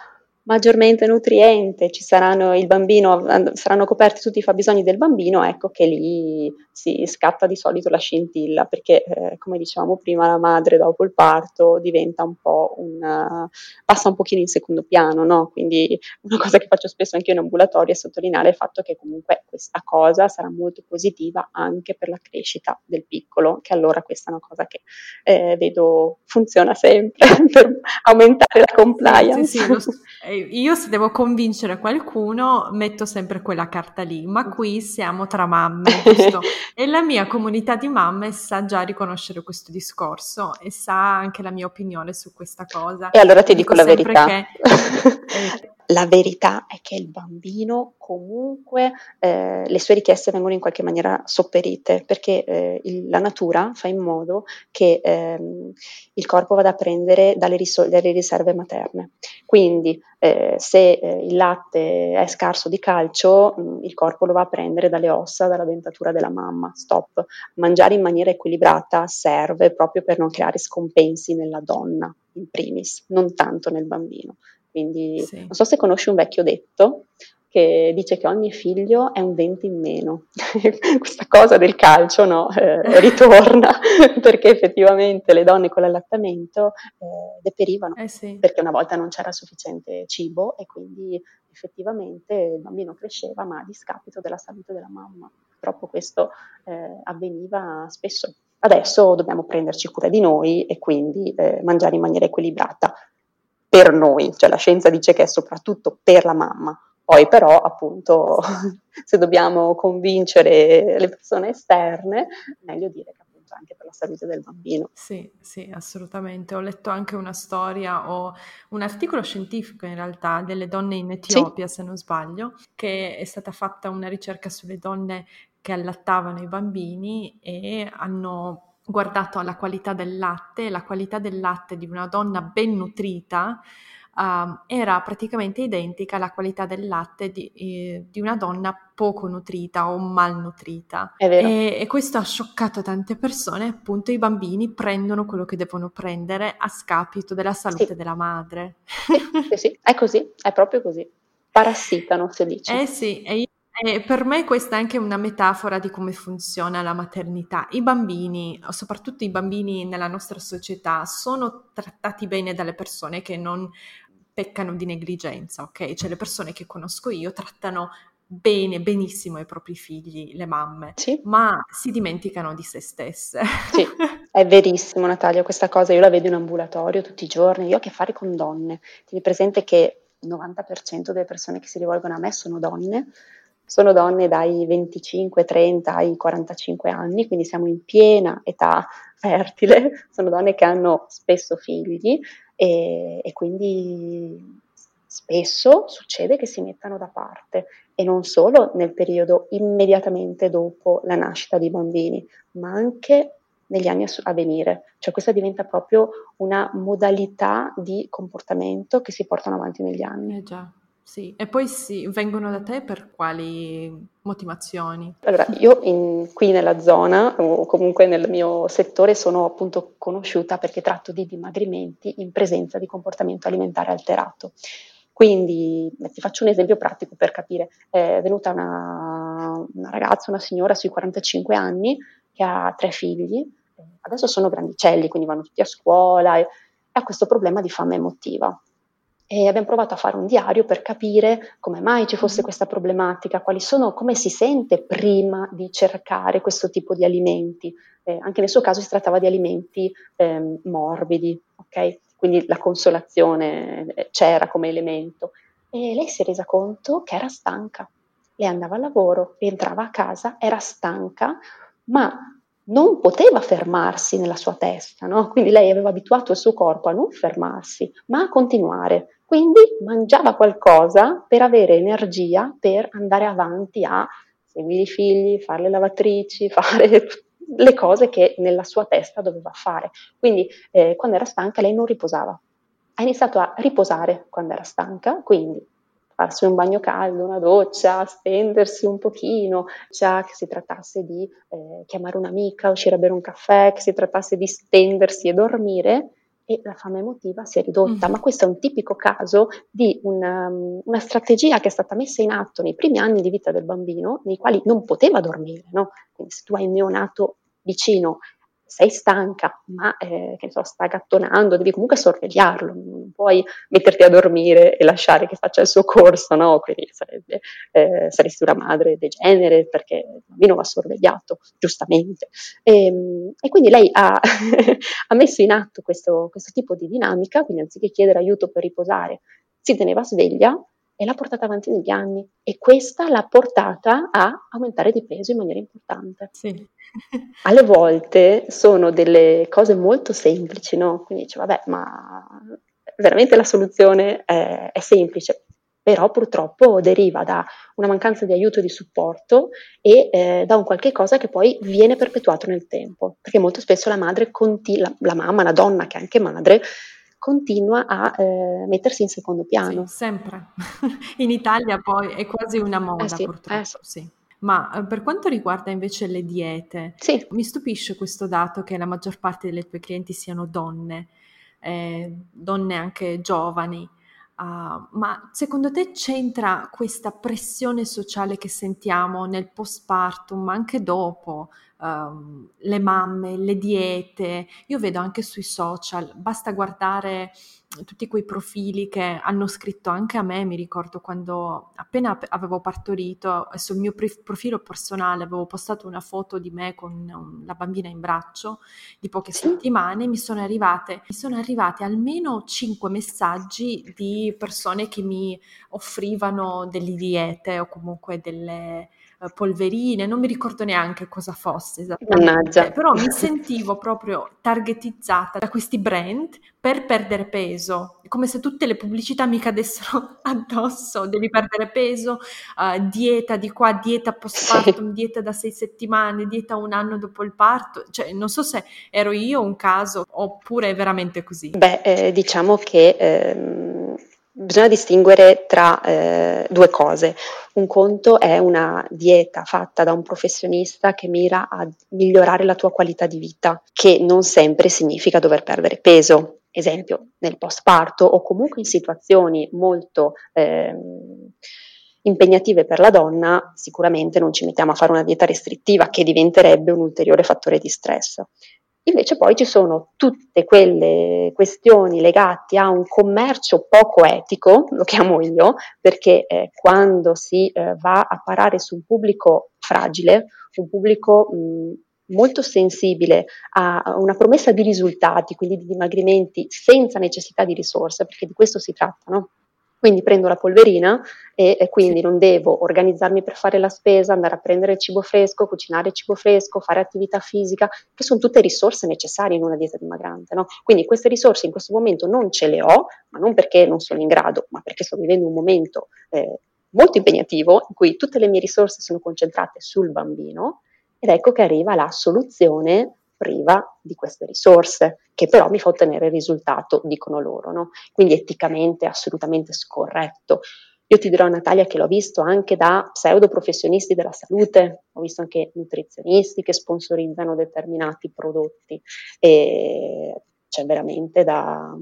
maggiormente nutriente, ci saranno il bambino, saranno coperti tutti i fabbisogni del bambino, ecco che lì si scatta di solito la scintilla, perché eh, come dicevamo prima la madre dopo il parto diventa un po' un, passa un pochino in secondo piano, no? Quindi una cosa che faccio spesso anche in ambulatorio è sottolineare il fatto che comunque questa cosa sarà molto positiva anche per la crescita del piccolo, che allora questa è una cosa che eh, vedo funziona sempre per aumentare la compliance. Sì, sì, sì, io se devo convincere qualcuno metto sempre quella carta lì, ma qui siamo tra mamme, giusto? e la mia comunità di mamme sa già riconoscere questo discorso e sa anche la mia opinione su questa cosa. E allora ti dico, dico la verità. Che, eh, la verità è che il bambino comunque eh, le sue richieste vengono in qualche maniera sopperite perché eh, il, la natura fa in modo che ehm, il corpo vada a prendere dalle, risol- dalle riserve materne. Quindi eh, se eh, il latte è scarso di calcio, mh, mm, il corpo lo va a prendere dalle ossa, dalla dentatura della mamma. Stop. Mangiare in maniera equilibrata serve proprio per non creare scompensi nella donna in primis, non tanto nel bambino. Quindi sì. non so se conosci un vecchio detto che dice che ogni figlio è un dente in meno. Questa cosa del calcio no, eh, ritorna perché effettivamente le donne con l'allattamento eh, deperivano eh sì. perché una volta non c'era sufficiente cibo e quindi effettivamente il bambino cresceva ma a discapito della salute della mamma. Purtroppo questo eh, avveniva spesso. Adesso dobbiamo prenderci cura di noi e quindi eh, mangiare in maniera equilibrata per noi, cioè la scienza dice che è soprattutto per la mamma. Poi però appunto se dobbiamo convincere le persone esterne, meglio dire che appunto anche per la salute del bambino. Sì, sì, assolutamente. Ho letto anche una storia o un articolo scientifico in realtà delle donne in Etiopia, sì. se non sbaglio, che è stata fatta una ricerca sulle donne che allattavano i bambini e hanno guardato alla qualità del latte, la qualità del latte di una donna ben nutrita uh, era praticamente identica alla qualità del latte di, eh, di una donna poco nutrita o malnutrita. E, e, questo ha scioccato tante persone, appunto i bambini prendono quello che devono prendere a scapito della salute sì. della madre. Sì, sì, è così, è proprio così. Parassitano, si dice. Eh sì, e io e per me questa è anche una metafora di come funziona la maternità. I bambini, soprattutto i bambini nella nostra società, sono trattati bene dalle persone che non peccano di negligenza, ok? Cioè le persone che conosco io trattano bene, benissimo i propri figli, le mamme, sì. ma si dimenticano di se stesse. Sì, è verissimo Natalia, questa cosa io la vedo in ambulatorio tutti i giorni, io ho a che fare con donne. Tieni presente che il 90% delle persone che si rivolgono a me sono donne, sono donne dai 25, 30 ai 45 anni, quindi siamo in piena età fertile, sono donne che hanno spesso figli e, e quindi spesso succede che si mettano da parte e non solo nel periodo immediatamente dopo la nascita di bambini, ma anche negli anni a venire, cioè questa diventa proprio una modalità di comportamento che si portano avanti negli anni. Eh già. Sì, e poi sì, vengono da te per quali motivazioni? Allora, io in, qui nella zona o comunque nel mio settore sono appunto conosciuta perché tratto di dimagrimenti in presenza di comportamento alimentare alterato. Quindi ti faccio un esempio pratico per capire. È venuta una, una ragazza, una signora sui 45 anni che ha tre figli, adesso sono grandicelli, quindi vanno tutti a scuola e ha questo problema di fame emotiva e abbiamo provato a fare un diario per capire come mai ci fosse mm. questa problematica, quali sono, come si sente prima di cercare questo tipo di alimenti. Eh, anche nel suo caso si trattava di alimenti eh, morbidi, ok? Quindi la consolazione eh, c'era come elemento. E lei si è resa conto che era stanca. Lei andava al lavoro, rientrava a casa, era stanca, ma non poteva fermarsi nella sua testa, no? quindi lei aveva abituato il suo corpo a non fermarsi, ma a continuare. Quindi mangiava qualcosa per avere energia per andare avanti a seguire i figli, fare le lavatrici, fare le cose che nella sua testa doveva fare. Quindi eh, quando era stanca lei non riposava. Ha iniziato a riposare quando era stanca, quindi farsi un bagno caldo, una doccia, stendersi un pochino, già che si trattasse di eh, chiamare un'amica, uscire a bere un caffè, che si trattasse di stendersi e dormire, e la fame emotiva si è ridotta. Mm. Ma questo è un tipico caso di una, una, strategia che è stata messa in atto nei primi anni di vita del bambino, nei quali non poteva dormire. No? Quindi se tu hai un neonato vicino sei stanca, ma eh, che so, sta gattonando, devi comunque sorvegliarlo, non puoi metterti a dormire e lasciare che faccia il suo corso, no? Quindi sarebbe, eh, saresti una madre degenere perché il bambino va sorvegliato, giustamente. E, ehm, e quindi lei ha, ha messo in atto questo, questo tipo di dinamica, quindi anziché chiedere aiuto per riposare, si teneva sveglia e l'ha portata avanti negli anni e questa l'ha portata a aumentare di peso in maniera importante. Sì. Alle volte sono delle cose molto semplici, no? Quindi dice, vabbè, ma veramente la soluzione è, è semplice, però purtroppo deriva da una mancanza di aiuto e di supporto e eh, da un qualche cosa che poi viene perpetuato nel tempo, perché molto spesso la madre, conti- la, la mamma, la donna che è anche madre, continua a eh, mettersi in secondo piano. Sì, sempre. in Italia poi è quasi una moda eh sì, purtroppo, eh sì. Ma eh, per quanto riguarda invece le diete, sì. mi stupisce questo dato che la maggior parte delle tue clienti siano donne, eh, donne anche giovani. Uh, ma secondo te c'entra questa pressione sociale che sentiamo nel postpartum, ma anche dopo, um, le mamme, le diete? Io vedo anche sui social, basta guardare tutti quei profili che hanno scritto anche a me, mi ricordo quando appena avevo partorito e sul mio profilo personale avevo postato una foto di me con la bambina in braccio di poche settimane, mi sono arrivate, mi sono arrivate almeno cinque messaggi di persone che mi offrivano delle diete o comunque delle eh, polverine, non mi ricordo neanche cosa fosse esattamente, però mi sentivo proprio targetizzata da questi brand per perdere peso, come se tutte le pubblicità mi cadessero addosso, devi perdere peso, uh, dieta di qua, dieta postpartum, sì. dieta da sei settimane, dieta un anno dopo il parto, cioè non so se ero io un caso oppure è veramente così. Beh, eh, diciamo che... Ehm bisogna distinguere tra eh, due cose. Un conto è una dieta fatta da un professionista che mira a migliorare la tua qualità di vita, che non sempre significa dover perdere peso. Esempio, nel postparto o comunque in situazioni molto eh, impegnative per la donna, sicuramente non ci mettiamo a fare una dieta restrittiva che diventerebbe un ulteriore fattore di stress. Invece poi ci sono tutte quelle questioni legate a un commercio poco etico, lo chiamo io, perché eh, quando si eh, va a parare su un pubblico fragile, un pubblico mh, molto sensibile a una promessa di risultati, quindi di dimagrimenti senza necessità di risorse, perché di questo si tratta, no? Quindi prendo la polverina e, e quindi non devo organizzarmi per fare la spesa, andare a prendere il cibo fresco, cucinare il cibo fresco, fare attività fisica, che sono tutte risorse necessarie in una dieta dimagrante. No? Quindi queste risorse in questo momento non ce le ho, ma non perché non sono in grado, ma perché sto vivendo un momento eh, molto impegnativo in cui tutte le mie risorse sono concentrate sul bambino ed ecco che arriva la soluzione priva di queste risorse, che però mi fa ottenere il risultato, dicono loro. No? Quindi eticamente assolutamente scorretto. Io ti dirò, Natalia, che l'ho visto anche da pseudo professionisti della salute, ho visto anche nutrizionisti che sponsorizzano determinati prodotti e c'è veramente da,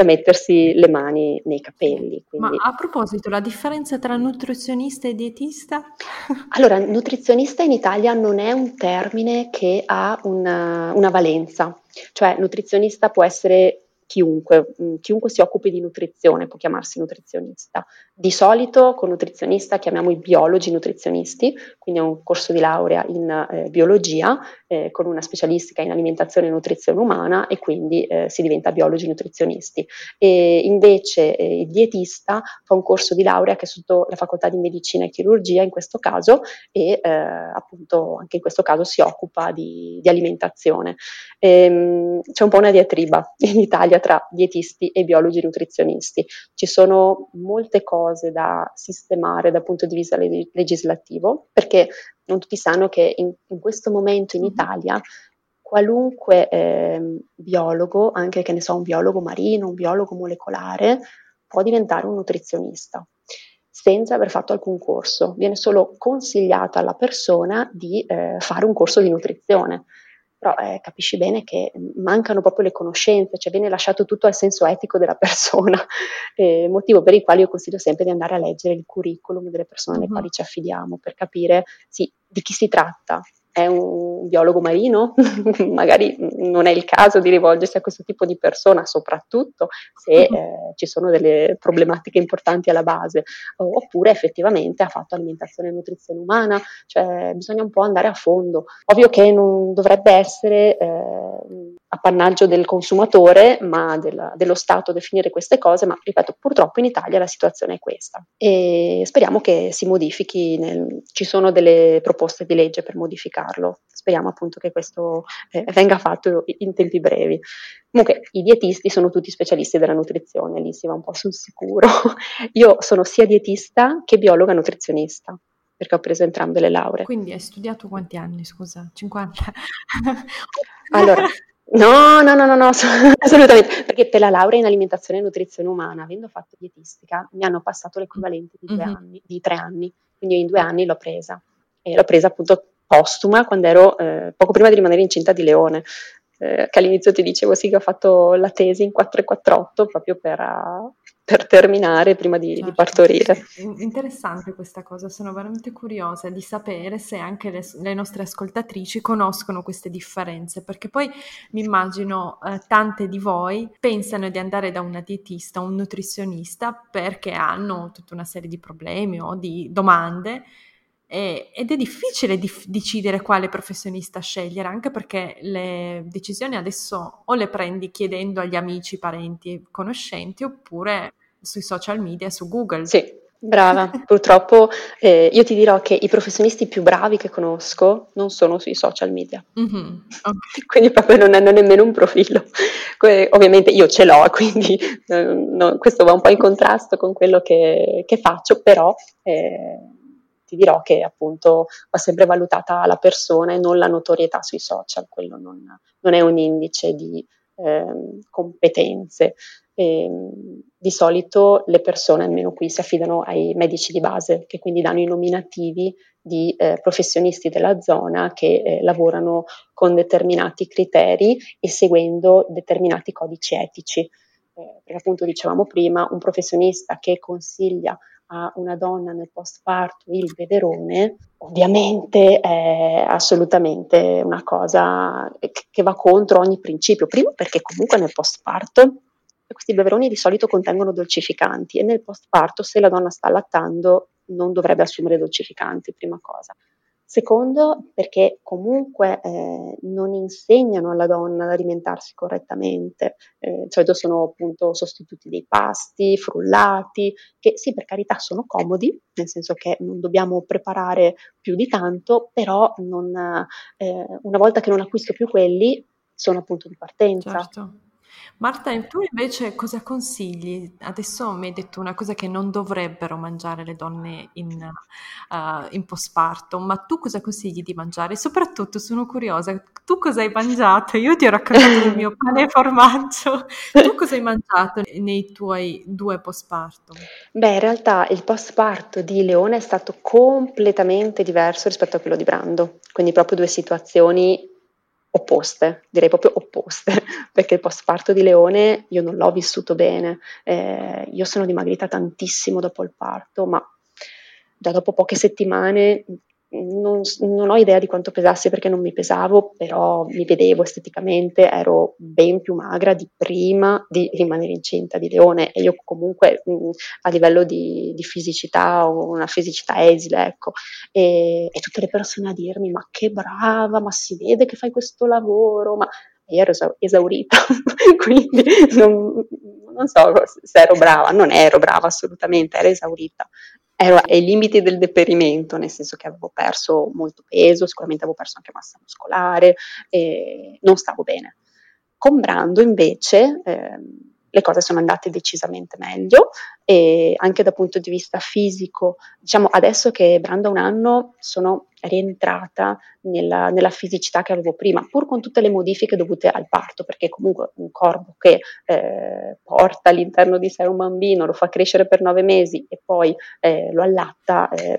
da mettersi le mani nei capelli. Quindi... Ma a proposito, la differenza tra nutrizionista e dietista? Allora, nutrizionista in Italia non è un termine che ha una, una valenza, cioè nutrizionista può essere chiunque, mm, chiunque si occupi di nutrizione può chiamarsi nutrizionista. Di solito con nutrizionista chiamiamo i biologi nutrizionisti, quindi è un corso di laurea in eh, biologia eh, con una specialistica in alimentazione e nutrizione umana e quindi eh, si diventa biologi nutrizionisti. E invece eh, il dietista fa un corso di laurea che è sotto la facoltà di medicina e chirurgia in questo caso e eh, appunto anche in questo caso si occupa di, di alimentazione. Ehm, c'è un po' una diatriba in Italia tra dietisti e biologi nutrizionisti. Ci sono molte cose da sistemare dal punto di vista legislativo, perché non tutti sanno che in, in questo momento in mm-hmm. Italia qualunque eh, biologo, anche che ne so, un biologo marino, un biologo molecolare, può diventare un nutrizionista senza aver fatto alcun corso. Viene solo consigliata alla persona di eh, fare un corso di nutrizione però eh, capisci bene che mancano proprio le conoscenze, cioè viene lasciato tutto al senso etico della persona, eh, motivo per il quale io consiglio sempre di andare a leggere il curriculum delle persone alle mm-hmm. quali ci affidiamo per capire sì, di chi si tratta, è un biologo marino, magari non è il caso di rivolgersi a questo tipo di persona, soprattutto se mm-hmm. eh, ci sono delle problematiche importanti alla base, oppure effettivamente ha fatto alimentazione e nutrizione umana, cioè bisogna un po' andare a fondo. Ovvio che non dovrebbe essere eh, appannaggio del consumatore, ma della, dello Stato definire queste cose, ma ripeto, purtroppo in Italia la situazione è questa e speriamo che si modifichi, nel, ci sono delle proposte di legge per modificarlo, speriamo appunto che questo eh, venga fatto in tempi brevi. Comunque i dietisti sono tutti specialisti della nutrizione, lì si va un po' sul sicuro. Io sono sia dietista che biologa nutrizionista perché ho preso entrambe le lauree. Quindi hai studiato quanti anni, scusa? 50? allora, No, no, no, no, no, assolutamente, perché per la laurea in alimentazione e nutrizione umana, avendo fatto dietistica, mi hanno passato l'equivalente di, due mm-hmm. anni, di tre anni, quindi in due anni l'ho presa. E l'ho presa appunto postuma, quando ero eh, poco prima di rimanere incinta di Leone, eh, che all'inizio ti dicevo sì che ho fatto la tesi in 448 proprio per, uh, per terminare prima di, certo. di, partorire. Interessante questa cosa, sono veramente curiosa di sapere se anche le, le nostre ascoltatrici conoscono queste differenze, perché poi mi immagino eh, tante di voi pensano di andare da una dietista, un nutrizionista, perché hanno tutta una serie di problemi o di domande e, ed è difficile dif- decidere quale professionista scegliere, anche perché le decisioni adesso o le prendi chiedendo agli amici, parenti, conoscenti, oppure sui social media, su Google. Sì, brava. Purtroppo eh, io ti dirò che i professionisti più bravi che conosco non sono sui social media. Mm-hmm. Okay. quindi proprio non hanno nemmeno un profilo. Que- ovviamente io ce l'ho, quindi eh, no, questo va un po' in contrasto con quello che, che faccio, però... Eh, ti dirò che appunto va sempre valutata la persona e non la notorietà sui social, quello non, non è un indice di eh, competenze. Ehm, di solito le persone, almeno qui, si affidano ai medici di base, che quindi danno i nominativi di eh, professionisti della zona che eh, lavorano con determinati criteri e seguendo determinati codici etici. Eh, perché appunto dicevamo prima, un professionista che consiglia a una donna nel postparto il beverone, ovviamente è assolutamente una cosa che va contro ogni principio. Primo perché comunque nel postparto questi beveroni di solito contengono dolcificanti e nel postparto se la donna sta allattando non dovrebbe assumere dolcificanti, prima cosa. Secondo, perché comunque eh, non insegnano alla donna ad alimentarsi correttamente, eh, cioè sono appunto sostituti dei pasti, frullati, che sì, per carità sono comodi, nel senso che non dobbiamo preparare più di tanto, però non, eh, una volta che non acquisto più quelli, sono appunto di partenza. Certo. Marta, e tu invece cosa consigli? Adesso mi hai detto una cosa che non dovrebbero mangiare le donne in, uh, in postpartum, ma tu cosa consigli di mangiare? Soprattutto sono curiosa, tu cosa hai mangiato? Io ti ho raccontato del mio pane e formaggio, tu cosa hai mangiato nei tuoi due postpartum? Beh, in realtà il postparto di Leone è stato completamente diverso rispetto a quello di Brando, quindi proprio due situazioni opposte, direi proprio opposte, perché il postparto di Leone io non l'ho vissuto bene, eh, io sono dimagrita tantissimo dopo il parto, ma già dopo poche settimane non, non, ho idea di quanto pesassi perché non mi pesavo, però mi vedevo esteticamente, ero ben più magra di prima di rimanere incinta di Leone e io comunque mh, a livello di, di, fisicità ho una fisicità esile, ecco, e, e, tutte le persone a dirmi ma che brava, ma si vede che fai questo lavoro, ma io ero esaurita, quindi non, non so se ero brava, non ero brava assolutamente, ero esaurita ero ai limiti del deperimento, nel senso che avevo perso molto peso, sicuramente avevo perso anche massa muscolare, e non stavo bene. Con Brando invece eh, le cose sono andate decisamente meglio e anche dal punto di vista fisico, diciamo adesso che Brando un anno sono rientrata nella, nella, fisicità che avevo prima, pur con tutte le modifiche dovute al parto, perché comunque un corpo che eh, porta all'interno di sé un bambino, lo fa crescere per nove mesi e poi eh, lo allatta, eh,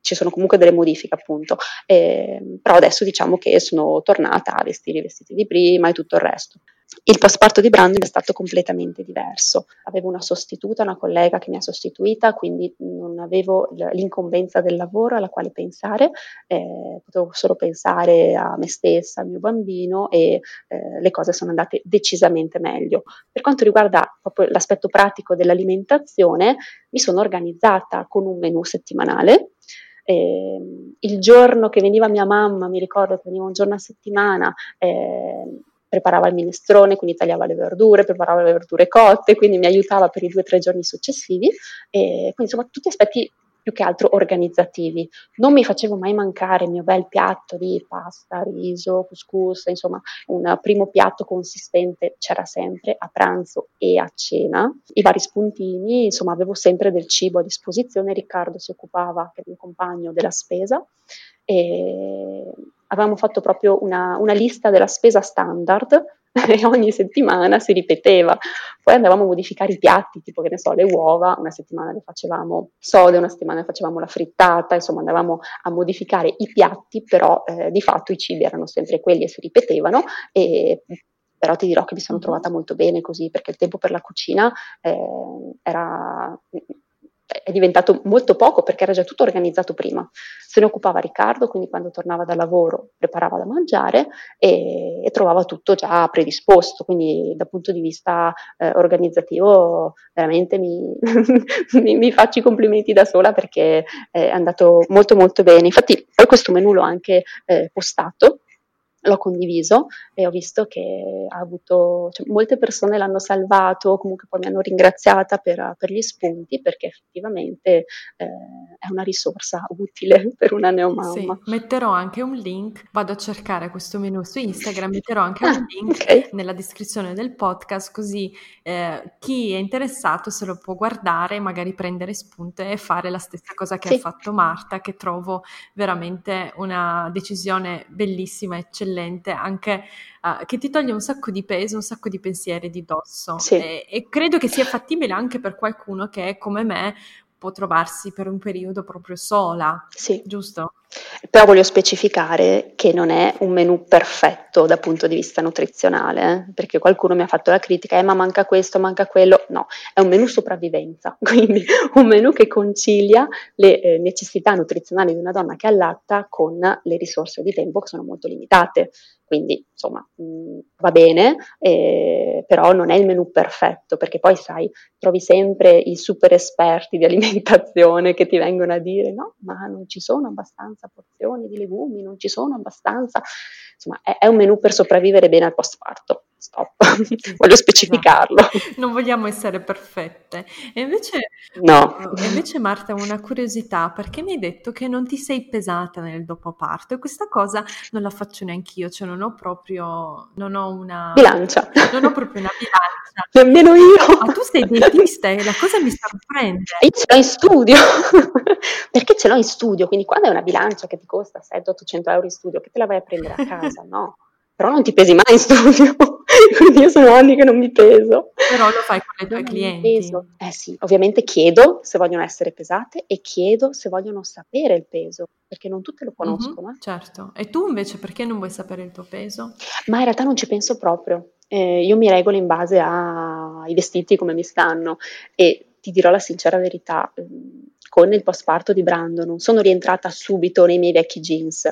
ci sono comunque delle modifiche appunto, eh, però adesso diciamo che sono tornata a vestire i vestiti di prima e tutto il resto. Il postparto di Brandon è stato completamente diverso. Avevo una sostituta, una collega che mi ha sostituita, quindi non avevo l'incombenza del lavoro alla quale pensare, eh, potevo solo pensare a me stessa, al mio bambino e eh, le cose sono andate decisamente meglio. Per quanto riguarda proprio l'aspetto pratico dell'alimentazione, mi sono organizzata con un menù settimanale eh, il giorno che veniva mia mamma, mi ricordo che veniva un giorno a settimana, eh, preparava il minestrone, quindi tagliava le verdure, preparava le verdure cotte, quindi mi aiutava per i due o tre giorni successivi. E quindi insomma tutti aspetti più che altro organizzativi. Non mi facevo mai mancare il mio bel piatto di pasta, riso, couscous, insomma un primo piatto consistente c'era sempre a pranzo e a cena. I vari spuntini, insomma avevo sempre del cibo a disposizione. Riccardo si occupava, che è il mio compagno, della spesa e avevamo fatto proprio una, una lista della spesa standard e ogni settimana si ripeteva. Poi andavamo a modificare i piatti, tipo che ne so, le uova, una settimana le facevamo sode, una settimana le facevamo la frittata, insomma andavamo a modificare i piatti, però eh, di fatto i cibi erano sempre quelli e si ripetevano e però ti dirò che mi sono trovata molto bene così perché il tempo per la cucina eh, era è diventato molto poco perché era già tutto organizzato prima. Se ne occupava Riccardo, quindi quando tornava dal lavoro preparava da mangiare e, e trovava tutto già predisposto, quindi dal punto di vista eh, organizzativo veramente mi, mi, mi, faccio i complimenti da sola perché è andato molto molto bene. Infatti poi questo menù l'ho anche eh, postato l'ho condiviso e ho visto che ha avuto, cioè, molte persone l'hanno salvato, comunque poi mi hanno ringraziata per, per gli spunti perché effettivamente eh, è una risorsa utile per una neomamma. Sì, metterò anche un link, vado a cercare questo menu su Instagram, metterò anche ah, un link okay. nella descrizione del podcast così eh, chi è interessato se lo può guardare, magari prendere spunto e fare la stessa cosa che sì. ha fatto Marta, che trovo veramente una decisione bellissima, eccellente eccellente, anche uh, che ti toglie un sacco di peso, un sacco di pensieri di dosso. Sì. E, e credo che sia fattibile anche per qualcuno che, come me, può trovarsi per un periodo proprio sola, sì. giusto? Però voglio specificare che non è un menù perfetto dal punto di vista nutrizionale, eh? perché qualcuno mi ha fatto la critica, eh, ma manca questo, manca quello. No, è un menù sopravvivenza, quindi un menù che concilia le eh, necessità nutrizionali di una donna che allatta con le risorse di tempo che sono molto limitate. Quindi, insomma, mh, mm, va bene, eh, però non è il menù perfetto, perché poi, sai, trovi sempre i super esperti di alimentazione che ti vengono a dire no, ma non ci sono abbastanza porzioni di legumi, non ci sono abbastanza. Insomma è, è un menù per sopravvivere bene al post parto stop, voglio specificarlo. Esatto. Non vogliamo essere perfette. E invece, no. e invece Marta, una curiosità, perché mi hai detto che non ti sei pesata nel dopoparto e questa cosa non la faccio neanch'io, cioè non ho proprio, non ho una... Bilancia. Non ho proprio una bilancia. Nemmeno io. Ma tu sei dietista e la cosa mi sorprende. Io ce l'ho in studio, perché ce l'ho in studio, quindi quando è una bilancia che ti costa 700-800 euro in studio, che te la vai a prendere a casa, no? Però non ti pesi mai in studio. quindi io sono anni che non mi peso. Però lo fai con i tuoi clienti. Eh sì, ovviamente chiedo se vogliono essere pesate e chiedo se vogliono sapere il peso, perché non tutte lo conoscono. Mm-hmm, certo. E tu invece perché non vuoi sapere il tuo peso? Ma in realtà non ci penso proprio. Eh, io mi regolo in base ai vestiti come mi stanno e ti dirò la sincera verità, mm, con il post parto di Brandon sono rientrata subito nei miei vecchi jeans,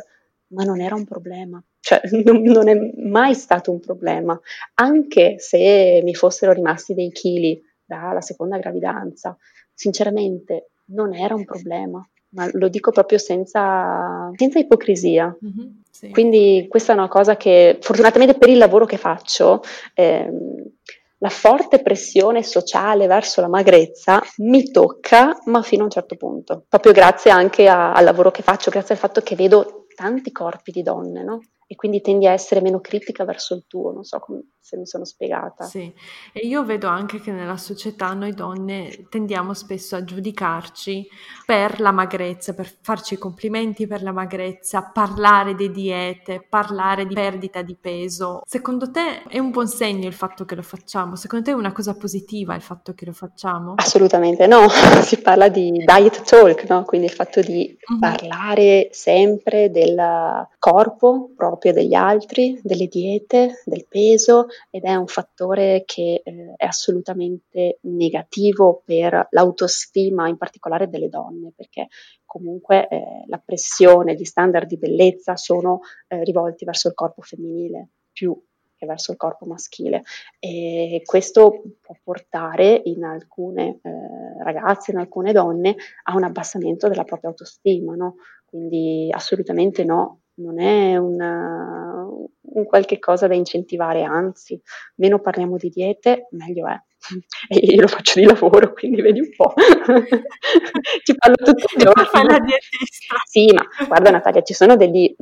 ma non era un problema cioè non, non, è mai stato un problema, anche se mi fossero rimasti dei chili dalla seconda gravidanza, sinceramente non era un problema, ma lo dico proprio senza, senza ipocrisia. Mm-hmm, sì. Quindi questa è una cosa che fortunatamente per il lavoro che faccio, ehm, la forte pressione sociale verso la magrezza mi tocca, ma fino a un certo punto, proprio grazie anche a, al lavoro che faccio, grazie al fatto che vedo tanti corpi di donne, no? E quindi tendi a essere meno critica verso il tuo, non so come, se mi sono spiegata. Sì, e io vedo anche che nella società noi donne tendiamo spesso a giudicarci per la magrezza, per farci complimenti per la magrezza, parlare di diete, parlare di perdita di peso. Secondo te è un buon segno il fatto che lo facciamo? Secondo te è una cosa positiva il fatto che lo facciamo? Assolutamente no, si parla di diet talk, no? quindi il fatto di mm-hmm. parlare sempre del corpo proprio proprio degli altri, delle diete, del peso ed è un fattore che eh, è assolutamente negativo per l'autostima, in particolare delle donne, perché comunque eh, la pressione, gli standard di bellezza sono eh, rivolti verso il corpo femminile più che verso il corpo maschile e questo può portare in alcune eh, ragazze, in alcune donne a un abbassamento della propria autostima, no? quindi assolutamente no, non è una, un qualche cosa da incentivare, anzi, meno parliamo di diete, meglio è. E io lo faccio di lavoro, quindi vedi un po'. ci parlo tutti i giorni. Fai la dietista. Sì, ma guarda Natalia, ci sono degli,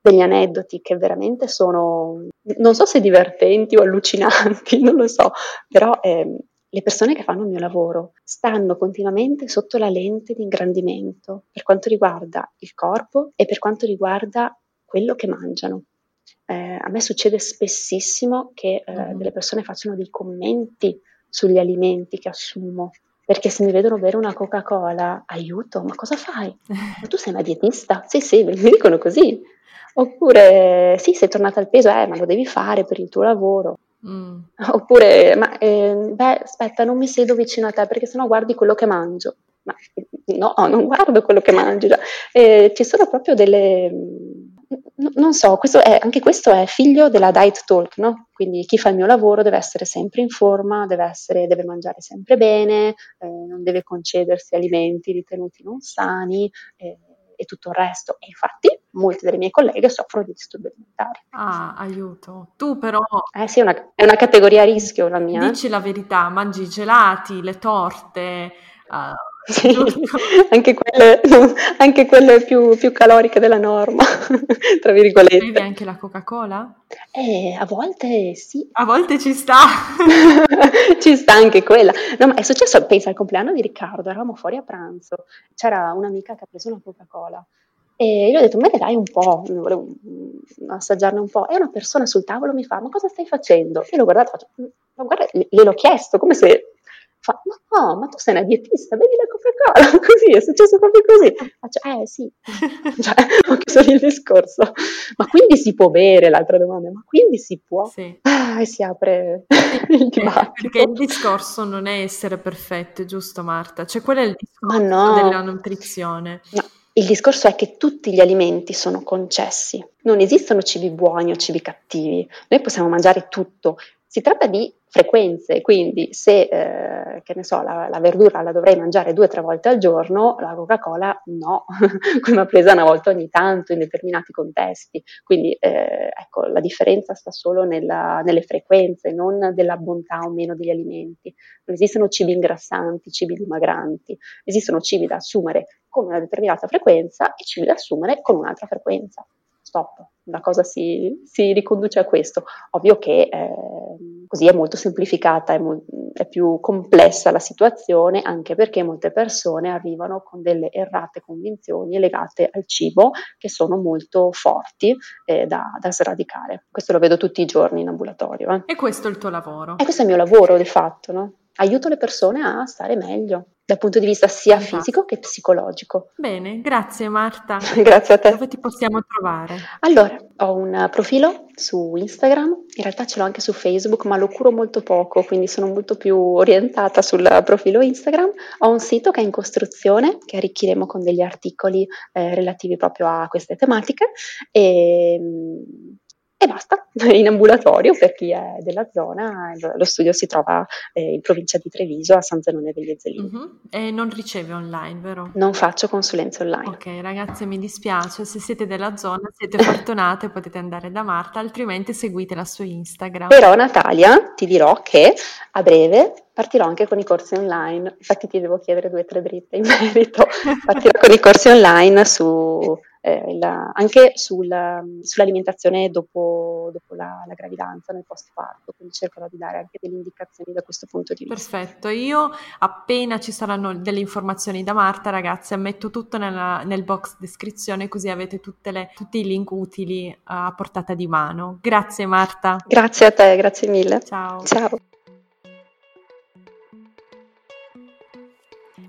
degli aneddoti che veramente sono, non so se divertenti o allucinanti, non lo so, però eh, le persone che fanno il mio lavoro stanno continuamente sotto la lente di ingrandimento per quanto riguarda il corpo e per quanto riguarda quello che mangiano. Eh, a me succede spessissimo che eh, mm-hmm. delle persone facciano dei commenti sugli alimenti che assumo, perché se mi vedono bere una Coca-Cola, aiuto, ma cosa fai? Ma tu sei una dietista? Sì, sì, mi dicono così. Oppure, sì, sei tornata al peso, eh, ma lo devi fare per il tuo lavoro. Mm. Oppure, ma eh, beh, aspetta, non mi siedo vicino a te perché sennò guardi quello che mangio. Ma no, non guardo quello che mangio. Eh, ci sono proprio delle. non so, questo è, anche questo è figlio della diet talk, no? Quindi chi fa il mio lavoro deve essere sempre in forma, deve, essere, deve mangiare sempre bene, eh, non deve concedersi alimenti ritenuti non sani. Eh, e tutto il resto. E infatti molte delle mie colleghe soffrono di disturbi alimentari. Ah, aiuto. Tu però... Eh sì, è una, è una categoria a rischio la mia. Dici la verità, mangi i gelati, le torte... Uh, sì, anche quelle, anche quelle più, più, caloriche della norma, tra virgolette. Bevi anche la Coca-Cola? Eh, a volte sì. A volte ci sta. ci sta anche quella. No, ma è successo, pensa, al compleanno di Riccardo, eravamo fuori a pranzo, c'era un'amica che ha preso una Coca-Cola e io ho detto, me ne dai un po', volevo assaggiarne un po'. E una persona sul tavolo mi fa, ma cosa stai facendo? Io l'ho guardato faccio, ma guarda, gliel'ho chiesto, come se Fa, ma no, ma tu sei una dietista, bevi la Coca-Cola, così, è successo proprio così. Faccio, eh sì, cioè, ho chiuso il discorso. Ma quindi si può bere, l'altra domanda, ma quindi si può? Sì. Ah, e si apre il dibattito. Perché il discorso non è essere perfette, giusto Marta? Cioè quello è il discorso no. della nutrizione. No. Il discorso è che tutti gli alimenti sono concessi, non esistono cibi buoni o cibi cattivi, noi possiamo mangiare tutto, si tratta di frequenze, quindi se eh, che ne so, la, la, verdura la dovrei mangiare due o tre volte al giorno, la Coca-Cola no, come presa una volta ogni tanto in determinati contesti. Quindi eh, ecco, la differenza sta solo nella, nelle frequenze, non della bontà o meno degli alimenti. Non esistono cibi ingrassanti, cibi dimagranti, esistono cibi da assumere con una determinata frequenza e cibi da assumere con un'altra frequenza stop, la cosa si, si riconduce a questo. Ovvio che eh, così è molto semplificata, è, mo- è, più complessa la situazione, anche perché molte persone arrivano con delle errate convinzioni legate al cibo che sono molto forti eh, da, da, sradicare. Questo lo vedo tutti i giorni in ambulatorio. Eh. E questo è il tuo lavoro? E questo è il mio lavoro, di fatto, no? Aiuto le persone a stare meglio dal punto di vista sia esatto. fisico che psicologico. Bene, grazie Marta. grazie a te. Dove ti possiamo trovare? Allora, ho un profilo su Instagram, in realtà ce l'ho anche su Facebook, ma lo curo molto poco, quindi sono molto più orientata sul profilo Instagram. Ho un sito che è in costruzione, che arricchiremo con degli articoli eh, relativi proprio a queste tematiche e e basta, in ambulatorio per chi è della zona, lo studio si trova eh, in provincia di Treviso a San Zenone degli Ezzelini. Uh-huh. E non riceve online, vero? Non faccio consulenze online. Ok, ragazze, mi dispiace, se siete della zona siete fortunate, potete andare da Marta, altrimenti seguite la sua Instagram. Però Natalia, ti dirò che a breve partirò anche con i corsi online, infatti ti devo chiedere due o tre dritte in merito, partirò con i corsi online su eh, la, anche sul, sull'alimentazione dopo, dopo la, la, gravidanza, nel post parto, quindi cercherò di dare anche delle indicazioni da questo punto di vista. Perfetto, io appena ci saranno delle informazioni da Marta, ragazzi, metto tutto nella, nel box descrizione così avete le, tutti i link utili a portata di mano. Grazie Marta. Grazie a te, grazie mille. Ciao. Ciao.